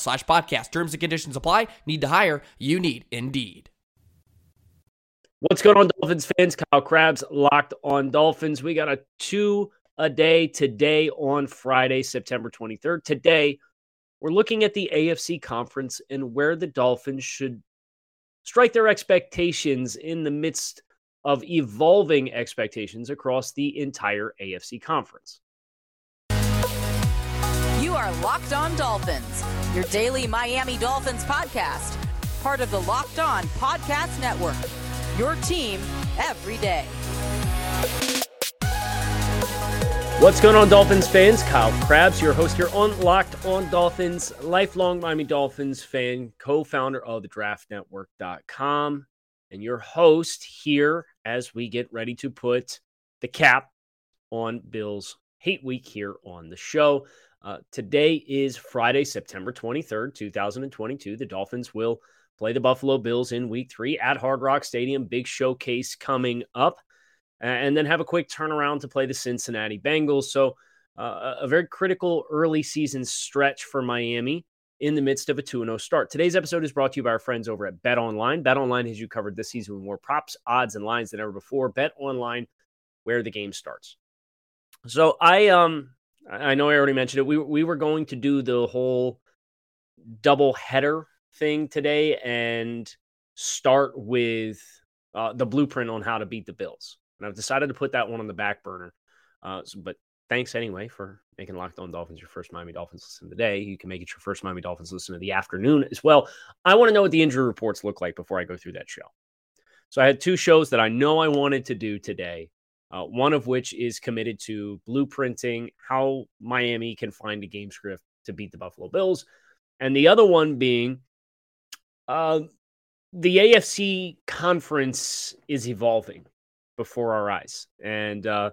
slash podcast. Terms and conditions apply. Need to hire? You need Indeed. What's going on, Dolphins fans? Kyle Crabbs locked on Dolphins. We got a two a day today on Friday, September 23rd. Today, we're looking at the AFC conference and where the Dolphins should strike their expectations in the midst of evolving expectations across the entire AFC conference. You are Locked On Dolphins, your daily Miami Dolphins podcast, part of the Locked On Podcast Network. Your team every day. What's going on, Dolphins fans? Kyle Crabbs, your host here on Locked On Dolphins, lifelong Miami Dolphins fan, co founder of the draftnetwork.com, and your host here as we get ready to put the cap on Bill's hate week here on the show. Uh, today is Friday, September 23rd, 2022. The Dolphins will play the Buffalo Bills in week three at Hard Rock Stadium. Big showcase coming up. And then have a quick turnaround to play the Cincinnati Bengals. So, uh, a very critical early season stretch for Miami in the midst of a 2 0 start. Today's episode is brought to you by our friends over at Bet Online. Bet Online has you covered this season with more props, odds, and lines than ever before. Bet Online, where the game starts. So, I um I know I already mentioned it. We we were going to do the whole double header thing today and start with uh, the blueprint on how to beat the Bills. And I've decided to put that one on the back burner. Uh, so, but thanks anyway for making Locked On Dolphins your first Miami Dolphins listen of the day. You can make it your first Miami Dolphins listen of the afternoon as well. I want to know what the injury reports look like before I go through that show. So I had two shows that I know I wanted to do today. Uh, one of which is committed to blueprinting how Miami can find a game script to beat the Buffalo Bills, and the other one being uh, the AFC conference is evolving before our eyes, and uh,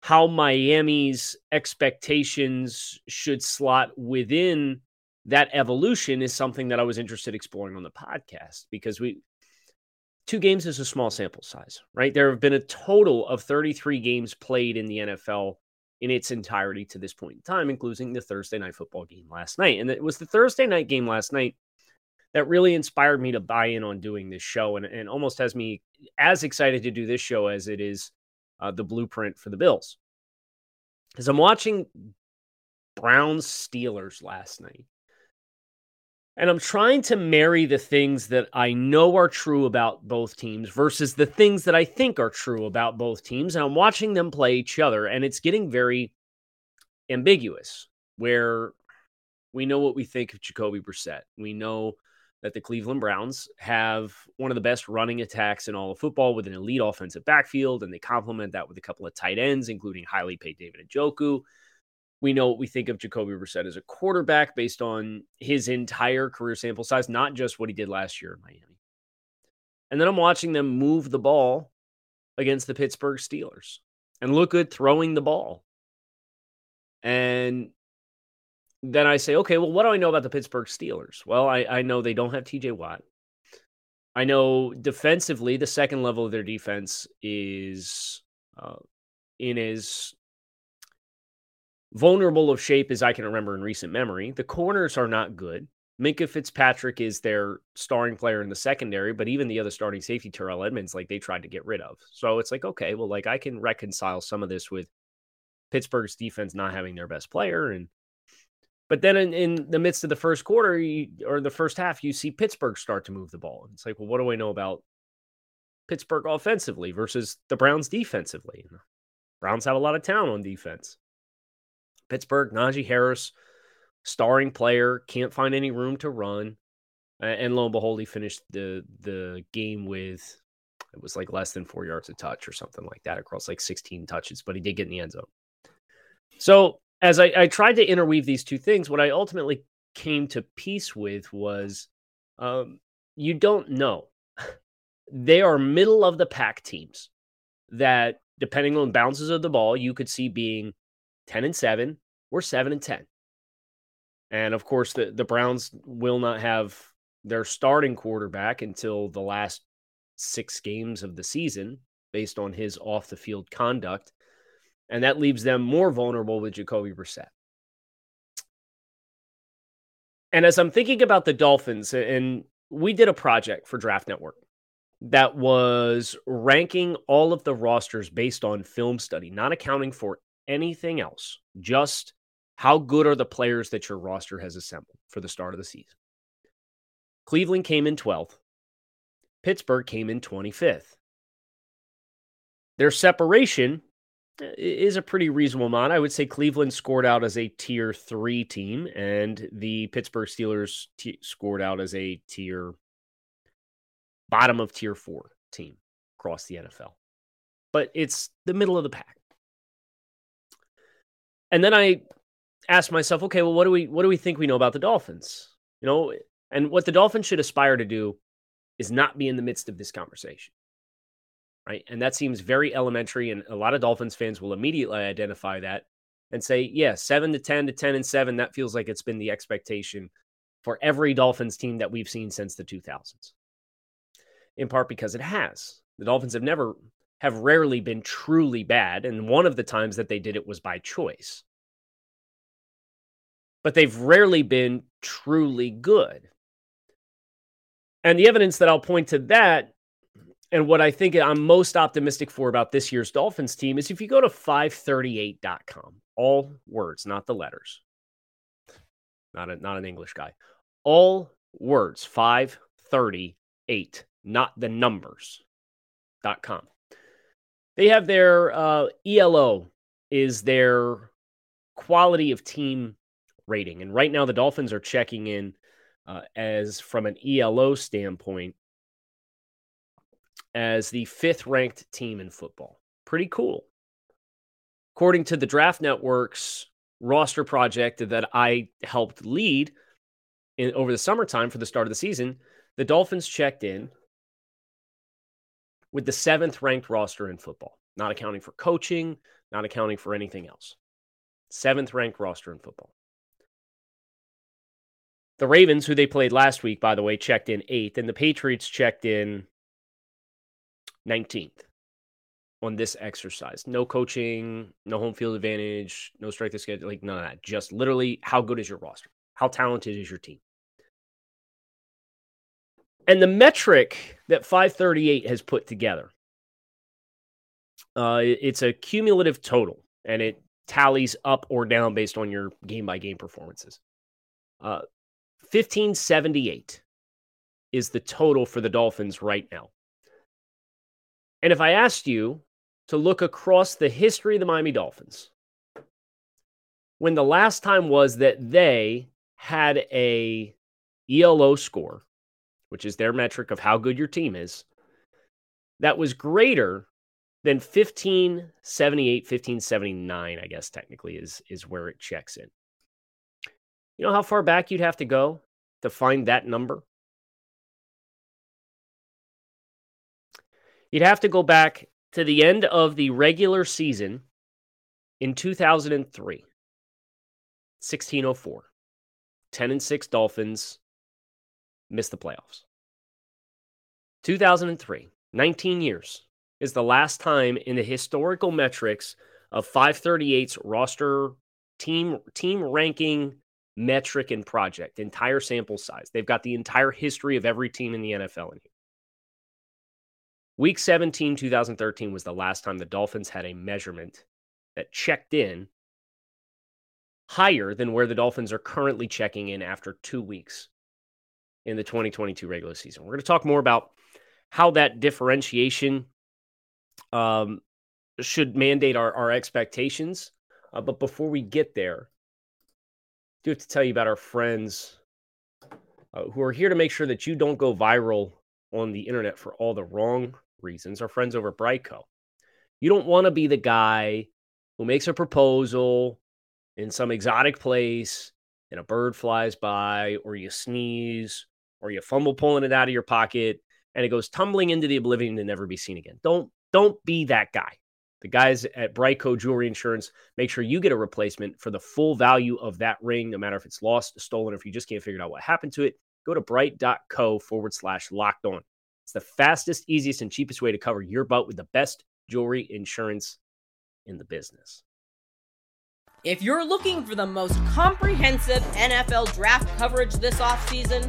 how Miami's expectations should slot within that evolution is something that I was interested in exploring on the podcast because we two games is a small sample size, right? There have been a total of 33 games played in the NFL in its entirety to this point in time, including the Thursday night football game last night. And it was the Thursday night game last night that really inspired me to buy in on doing this show and, and almost has me as excited to do this show as it is uh, the blueprint for the Bills. Because I'm watching Browns Steelers last night, and I'm trying to marry the things that I know are true about both teams versus the things that I think are true about both teams. And I'm watching them play each other, and it's getting very ambiguous where we know what we think of Jacoby Brissett. We know that the Cleveland Browns have one of the best running attacks in all of football with an elite offensive backfield, and they complement that with a couple of tight ends, including highly paid David Njoku. We know what we think of Jacoby Brissett as a quarterback based on his entire career sample size, not just what he did last year in Miami. And then I'm watching them move the ball against the Pittsburgh Steelers and look good throwing the ball. And then I say, okay, well, what do I know about the Pittsburgh Steelers? Well, I, I know they don't have TJ Watt. I know defensively, the second level of their defense is uh, in as vulnerable of shape as I can remember in recent memory. The corners are not good. Minkah Fitzpatrick is their starring player in the secondary, but even the other starting safety, Terrell Edmunds, like they tried to get rid of. So it's like, okay, well, like I can reconcile some of this with Pittsburgh's defense not having their best player. And but then in, in the midst of the first quarter you, or the first half, you see Pittsburgh start to move the ball. And it's like, well, what do I know about Pittsburgh offensively versus the Browns defensively? Browns have a lot of talent on defense. Pittsburgh, Najee Harris, starring player, can't find any room to run. And lo and behold, he finished the the game with it was like less than four yards of touch or something like that across like 16 touches, but he did get in the end zone. So as I, I tried to interweave these two things, what I ultimately came to peace with was um, you don't know. they are middle of the pack teams that, depending on bounces of the ball, you could see being 10 and 7 or 7 and 10. And of course, the, the Browns will not have their starting quarterback until the last six games of the season based on his off the field conduct. And that leaves them more vulnerable with Jacoby Brissett. And as I'm thinking about the Dolphins, and we did a project for Draft Network that was ranking all of the rosters based on film study, not accounting for anything else, just how good are the players that your roster has assembled for the start of the season. Cleveland came in 12th, Pittsburgh came in 25th. Their separation eh, is a pretty reasonable amount. I would say Cleveland scored out as a tier three team, and the Pittsburgh Steelers t- scored out as a tier bottom of tier four team across the NFL. But it's the middle of the pack. And then I asked myself, okay, well, what do we what do we think we know about the Dolphins? You know, and what the Dolphins should aspire to do is not be in the midst of this conversation right? And that seems very elementary. And a lot of Dolphins fans will immediately identify that and say, yeah, seven to 10 to 10 and seven, that feels like it's been the expectation for every Dolphins team that we've seen since the 2000s. In part because it has. The Dolphins have never, have rarely been truly bad. And one of the times that they did it was by choice. But they've rarely been truly good. And the evidence that I'll point to that and what I think I'm most optimistic for about this year's Dolphins team is if you go to 538.com, all words, not the letters. Not a, not an English guy. All words, 538, not the numbers.com. They have their uh, ELO is their quality of team rating. And right now the Dolphins are checking in uh, as from an ELO standpoint as the fifth ranked team in football. Pretty cool. According to the Draft Network's roster project that I helped lead in, over the summertime for the start of the season, the Dolphins checked in with the seventh ranked roster in football, not accounting for coaching, not accounting for anything else. Seventh ranked roster in football. The Ravens, who they played last week, by the way, checked in eighth, and the Patriots checked in 19th on this exercise. No coaching, no home field advantage, no strength of schedule, like none of that. Just literally, how good is your roster? How talented is your team? And the metric that 538 has put together, uh, it's a cumulative total, and it tallies up or down based on your game by game performances. Uh, 1578 is the total for the Dolphins right now. And if I asked you to look across the history of the Miami Dolphins, when the last time was that they had a ELO score, which is their metric of how good your team is, that was greater than 1578, 1579, I guess technically is is where it checks in. You know how far back you'd have to go to find that number? You'd have to go back to the end of the regular season in 2003. 1604. 10 and 6 Dolphins missed the playoffs. 2003, 19 years is the last time in the historical metrics of 538's roster team team ranking metric and project, entire sample size. They've got the entire history of every team in the NFL in here. Week 17, 2013 was the last time the Dolphins had a measurement that checked in higher than where the Dolphins are currently checking in after two weeks in the 2022 regular season. We're going to talk more about how that differentiation um, should mandate our, our expectations. Uh, but before we get there, I do have to tell you about our friends uh, who are here to make sure that you don't go viral on the internet for all the wrong reasons. Our friends over at BriteCo. You don't want to be the guy who makes a proposal in some exotic place and a bird flies by, or you sneeze, or you fumble pulling it out of your pocket, and it goes tumbling into the oblivion to never be seen again. Don't don't be that guy. The guys at BriteCo Jewelry Insurance make sure you get a replacement for the full value of that ring, no matter if it's lost, stolen, or if you just can't figure out what happened to it. Go to brite.co forward slash locked on. It's the fastest, easiest, and cheapest way to cover your butt with the best jewelry insurance in the business. If you're looking for the most comprehensive NFL draft coverage this offseason,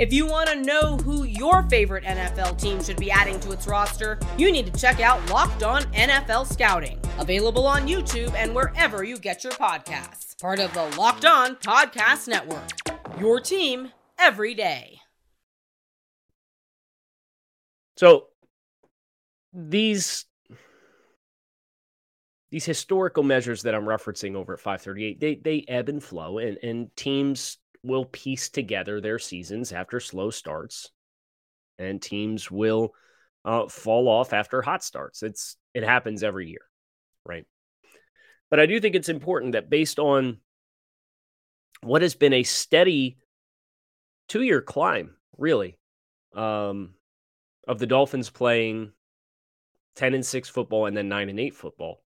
If you want to know who your favorite NFL team should be adding to its roster, you need to check out Locked On NFL Scouting, available on YouTube and wherever you get your podcasts. Part of the Locked On Podcast Network. Your team every day. So these these historical measures that I'm referencing over at 538, they they ebb and flow and and teams will piece together their seasons after slow starts, and teams will uh, fall off after hot starts. It's it happens every year, right? But I do think it's important that based on what has been a steady two-year climb, really, um, of the Dolphins playing ten and six football and then nine and eight football,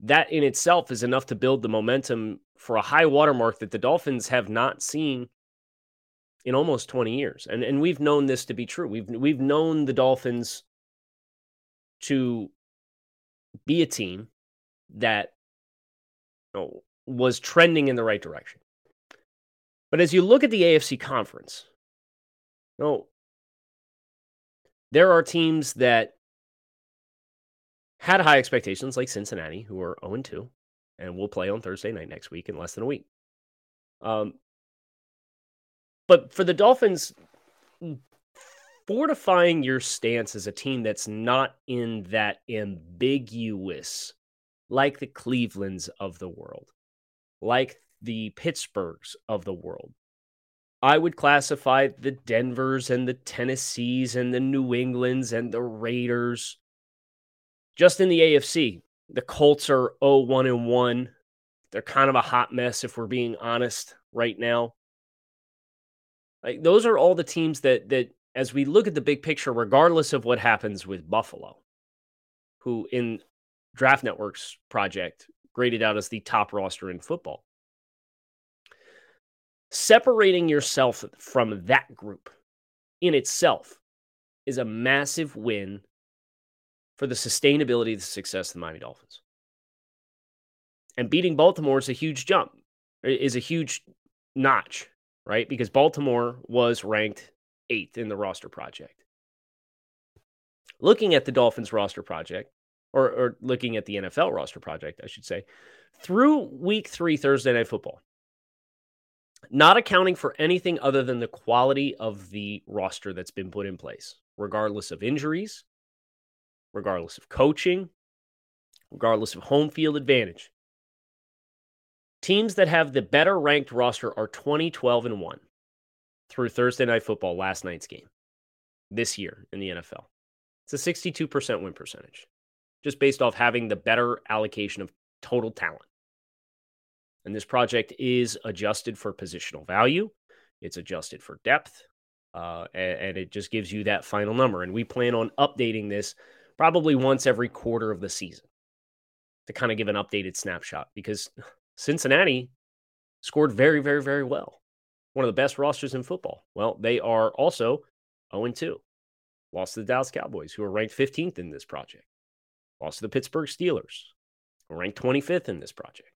that in itself is enough to build the momentum for a high watermark that the Dolphins have not seen in almost 20 years. And and we've known this to be true. We've we've known the Dolphins to be a team that you know, was trending in the right direction. But as you look at the AFC conference, you know, there are teams that had high expectations like Cincinnati, who are 0 2 and we'll play on Thursday night next week in less than a week. Um, but for the Dolphins, fortifying your stance as a team that's not in that ambiguous, like the Clevelands of the world, like the Pittsburghs of the world. I would classify the Denvers and the Tennessees and the New Englands and the Raiders just in the AFC, the Colts are 0 1 and 1. They're kind of a hot mess if we're being honest right now. Like those are all the teams that that as we look at the big picture, regardless of what happens with Buffalo, who in Draft Network's project graded out as the top roster in football. Separating yourself from that group in itself is a massive win for the sustainability of the success of the Miami Dolphins. And beating Baltimore is a huge jump, is a huge notch, right? Because Baltimore was ranked eighth in the roster project. Looking at the Dolphins roster project, or, or looking at the NFL roster project, I should say, through week three, Thursday Night Football, not accounting for anything other than the quality of the roster that's been put in place, regardless of injuries, regardless of coaching, regardless of home field advantage. Teams that have the better ranked roster are 20, 12, and 1 through Thursday Night Football, last night's game, this year in the NFL. It's a 62% win percentage, just based off having the better allocation of total talent. And this project is adjusted for positional value, it's adjusted for depth, uh, and, and it just gives you that final number. And we plan on updating this probably once every quarter of the season to kind of give an updated snapshot because Cincinnati scored very, very, very well. One of the best rosters in football. Well, they are also 0 2. Lost to the Dallas Cowboys, who are ranked 15th in this project. Lost to the Pittsburgh Steelers, who are ranked 25th in this project.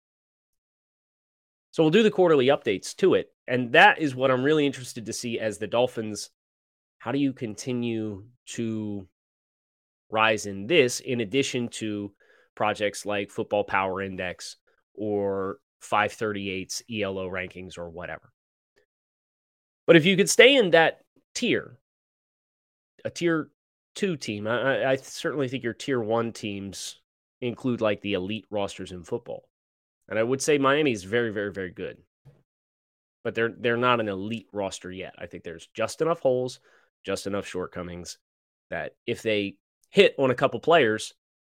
So we'll do the quarterly updates to it. And that is what I'm really interested to see as the Dolphins. How do you continue to rise in this in addition to projects like Football Power Index or 538's ELO rankings or whatever? But if you could stay in that tier, a tier two team, I, I certainly think your tier one teams include like the elite rosters in football. And I would say Miami is very, very, very good. But they're they're not an elite roster yet. I think there's just enough holes, just enough shortcomings that if they hit on a couple players,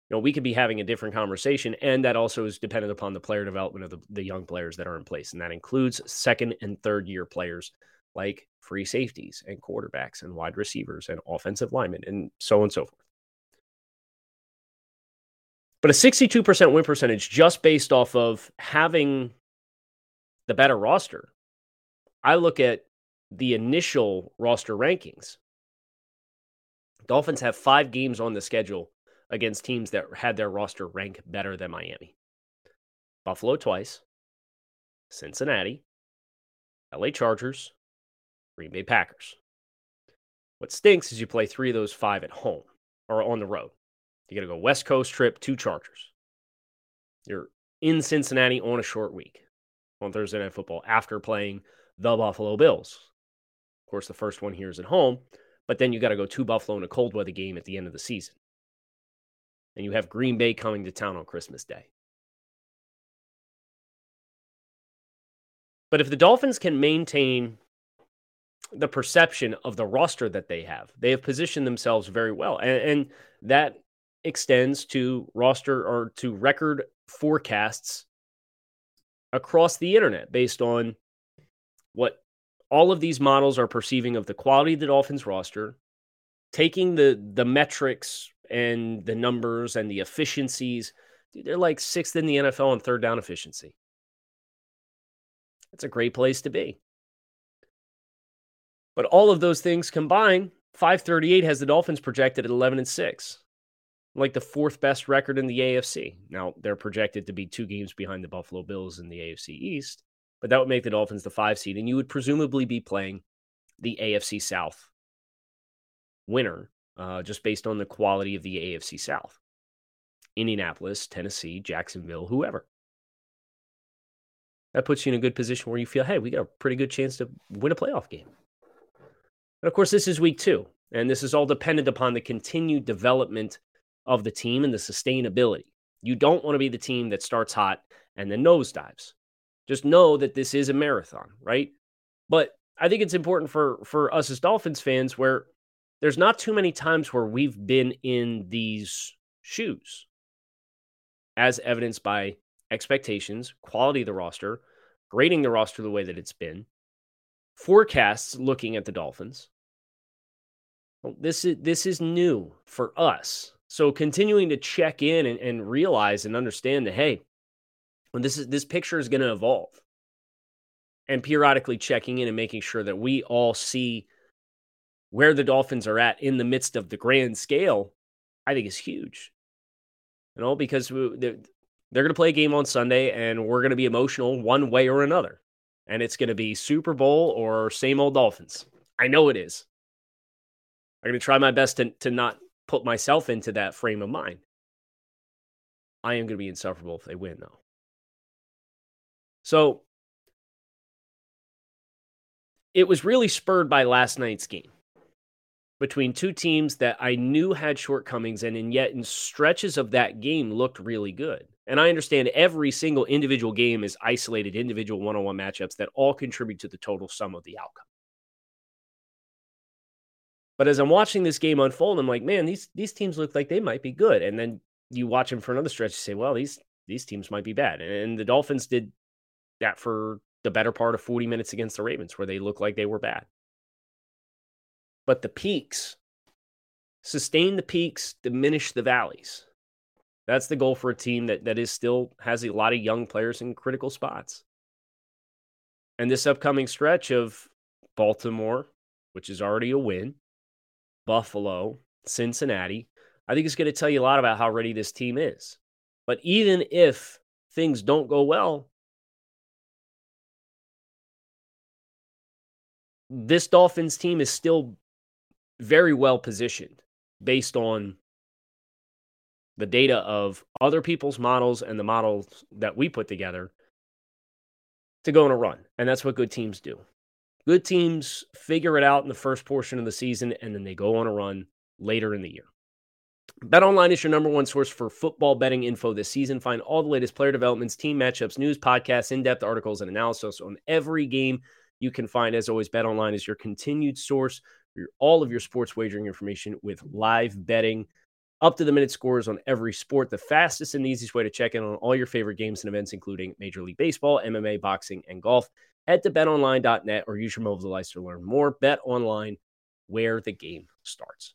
you know, we could be having a different conversation. And that also is dependent upon the player development of the, the young players that are in place. And that includes second and third year players like free safeties and quarterbacks and wide receivers and offensive linemen and so on and so forth. But a 62% win percentage just based off of having the better roster. I look at the initial roster rankings. Dolphins have five games on the schedule against teams that had their roster rank better than Miami. Buffalo twice, Cincinnati, LA Chargers, Green Bay Packers. What stinks is you play three of those five at home or on the road. You got to go West Coast trip, two Chargers. You're in Cincinnati on a short week on Thursday Night Football after playing the Buffalo Bills. Of course, the first one here is at home, but then you got to go to Buffalo in a cold weather game at the end of the season. And you have Green Bay coming to town on Christmas Day. But if the Dolphins can maintain the perception of the roster that they have, they have positioned themselves very well. And, and that extends to roster or to record forecasts across the internet based on what all of these models are perceiving of the quality of the Dolphins roster, taking the the metrics and the numbers and the efficiencies. Dude, they're like sixth in the NFL on third down efficiency. That's a great place to be. But all of those things combined, 538 has the Dolphins projected at 11 and 6 like the fourth best record in the AFC. Now, they're projected to be two games behind the Buffalo Bills in the AFC East, but that would make the Dolphins the five seed, and you would presumably be playing the AFC South winner uh, just based on the quality of the AFC South. Indianapolis, Tennessee, Jacksonville, whoever. That puts you in a good position where you feel, hey, we got a pretty good chance to win a playoff game. And of course, this is week two, and this is all dependent upon the continued development of the team and the sustainability. You don't want to be the team that starts hot and then nosedives. Just know that this is a marathon, right? But I think it's important for for us as Dolphins fans where there's not too many times where we've been in these shoes, as evidenced by expectations, quality of the roster, grading the roster the way that it's been, forecasts looking at the Dolphins. Well, this is this is new for us. So continuing to check in and, and realize and understand that hey, this is this picture is going to evolve, and periodically checking in and making sure that we all see where the Dolphins are at in the midst of the grand scale, I think is huge. You know, because we, they're, they're going to play a game on Sunday, and we're going to be emotional one way or another, and it's going to be Super Bowl or same old Dolphins. I know it is. I'm going to try my best to to not put myself into that frame of mind. I am going to be insufferable if they win, though. So it was really spurred by last night's game between two teams that I knew had shortcomings and, and yet in stretches of that game looked really good. And I understand every single individual game is isolated individual one on one matchups that all contribute to the total sum of the outcome. But as I'm watching this game unfold, I'm like, man, these these teams look like they might be good. And then you watch them for another stretch, you say, well, these these teams might be bad. And the Dolphins did that for the better part of 40 minutes against the Ravens, where they looked like they were bad. But the peaks, sustain the peaks, diminish the valleys. That's the goal for a team that, that is still has a lot of young players in critical spots. And this upcoming stretch of Baltimore, which is already a win, Buffalo, Cincinnati, I think it's going to tell you a lot about how ready this team is. But even if things don't go well, this Dolphins team is still very well positioned based on the data of other people's models and the models that we put together to go on a run. And that's what good teams do. Good teams figure it out in the first portion of the season and then they go on a run later in the year. BetOnline is your number one source for football betting info this season. Find all the latest player developments, team matchups, news, podcasts, in-depth articles, and analysis on every game you can find. As always, BetOnline is your continued source for your, all of your sports wagering information with live betting, up to the minute scores on every sport. The fastest and easiest way to check in on all your favorite games and events, including Major League Baseball, MMA, boxing, and golf. Head to betonline.net or use your mobile device to learn more. Bet online where the game starts.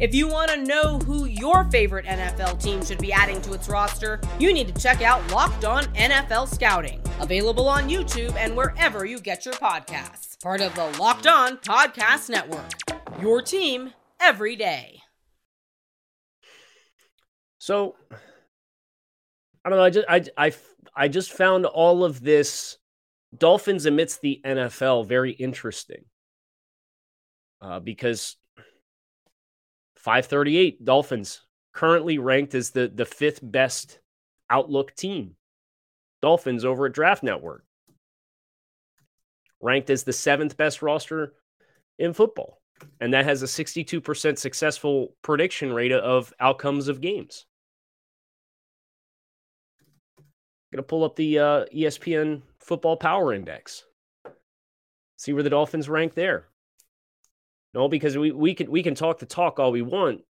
If you want to know who your favorite NFL team should be adding to its roster, you need to check out Locked On NFL Scouting, available on YouTube and wherever you get your podcasts. Part of the Locked On Podcast Network. Your team every day. So I don't know. I just I I I just found all of this Dolphins amidst the NFL very interesting uh, because 538 Dolphins currently ranked as the the fifth best outlook team. Dolphins over at Draft Network ranked as the seventh best roster in football. And that has a 62% successful prediction rate of outcomes of games. Going to pull up the uh, ESPN Football Power Index. See where the Dolphins rank there. No, because we, we can we can talk the talk all we want,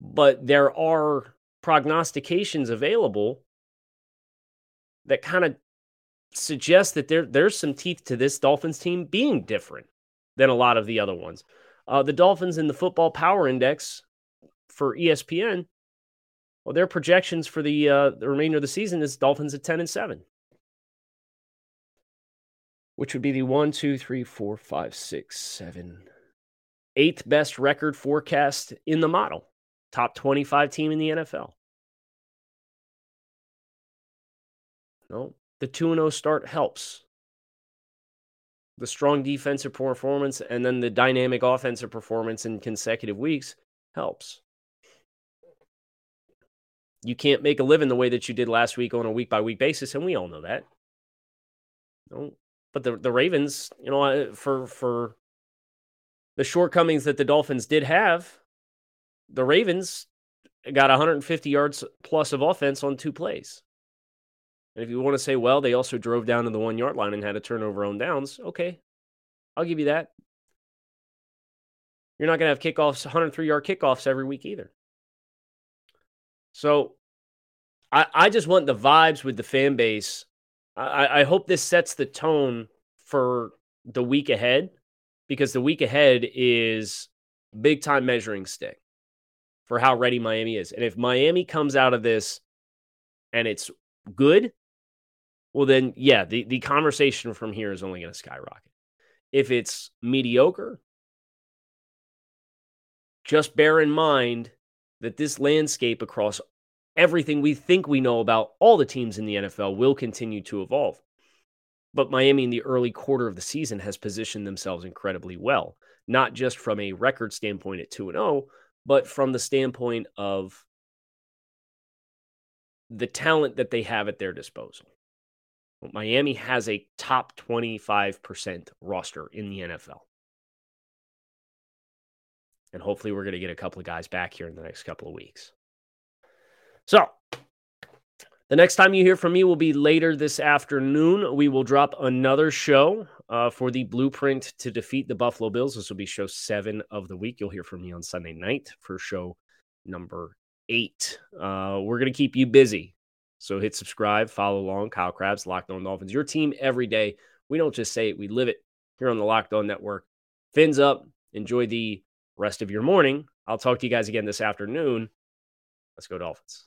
but there are prognostications available that kind of suggest that there there's some teeth to this Dolphins team being different than a lot of the other ones. Uh, the Dolphins in the Football Power Index for ESPN, well, their projections for the uh, the remainder of the season is Dolphins at ten and seven, which would be the one, two, three, four, five, six, seven, eighth best record forecast in the model, top 25 team in the NFL. No, the 2 0 start helps. The strong defensive performance and then the dynamic offensive performance in consecutive weeks helps. You can't make a living the way that you did last week on a week by week basis, and we all know that. No, but the the Ravens, you know, uh, for for the shortcomings that the Dolphins did have, the Ravens got 150 yards plus of offense on two plays. And if you want to say, well, they also drove down to the one yard line and had a turnover on downs, okay, I'll give you that. You're not going to have kickoffs, 103 yard kickoffs every week either. So I, I just want the vibes with the fan base. I, I hope this sets the tone for the week ahead because the week ahead is big time measuring stick for how ready Miami is. And if Miami comes out of this and it's good, well then yeah, the, the conversation from here is only going to skyrocket. If it's mediocre, just bear in mind that this landscape across everything we think we know about all the teams in the NFL will continue to evolve. But Miami in the early quarter of the season has positioned themselves incredibly well, not just from a record standpoint at 2 and 0, but from the standpoint of the talent that they have at their disposal. Miami has a top 25% roster in the NFL. And hopefully, we're going to get a couple of guys back here in the next couple of weeks. So, the next time you hear from me will be later this afternoon. We will drop another show uh, for the blueprint to defeat the Buffalo Bills. This will be show seven of the week. You'll hear from me on Sunday night for show number eight. Uh, we're going to keep you busy. So hit subscribe, follow along. Kyle Crabbs, Locked On Dolphins, your team every day. We don't just say it, we live it here on the Locked On Network. Fins up. Enjoy the rest of your morning. I'll talk to you guys again this afternoon. Let's go, Dolphins.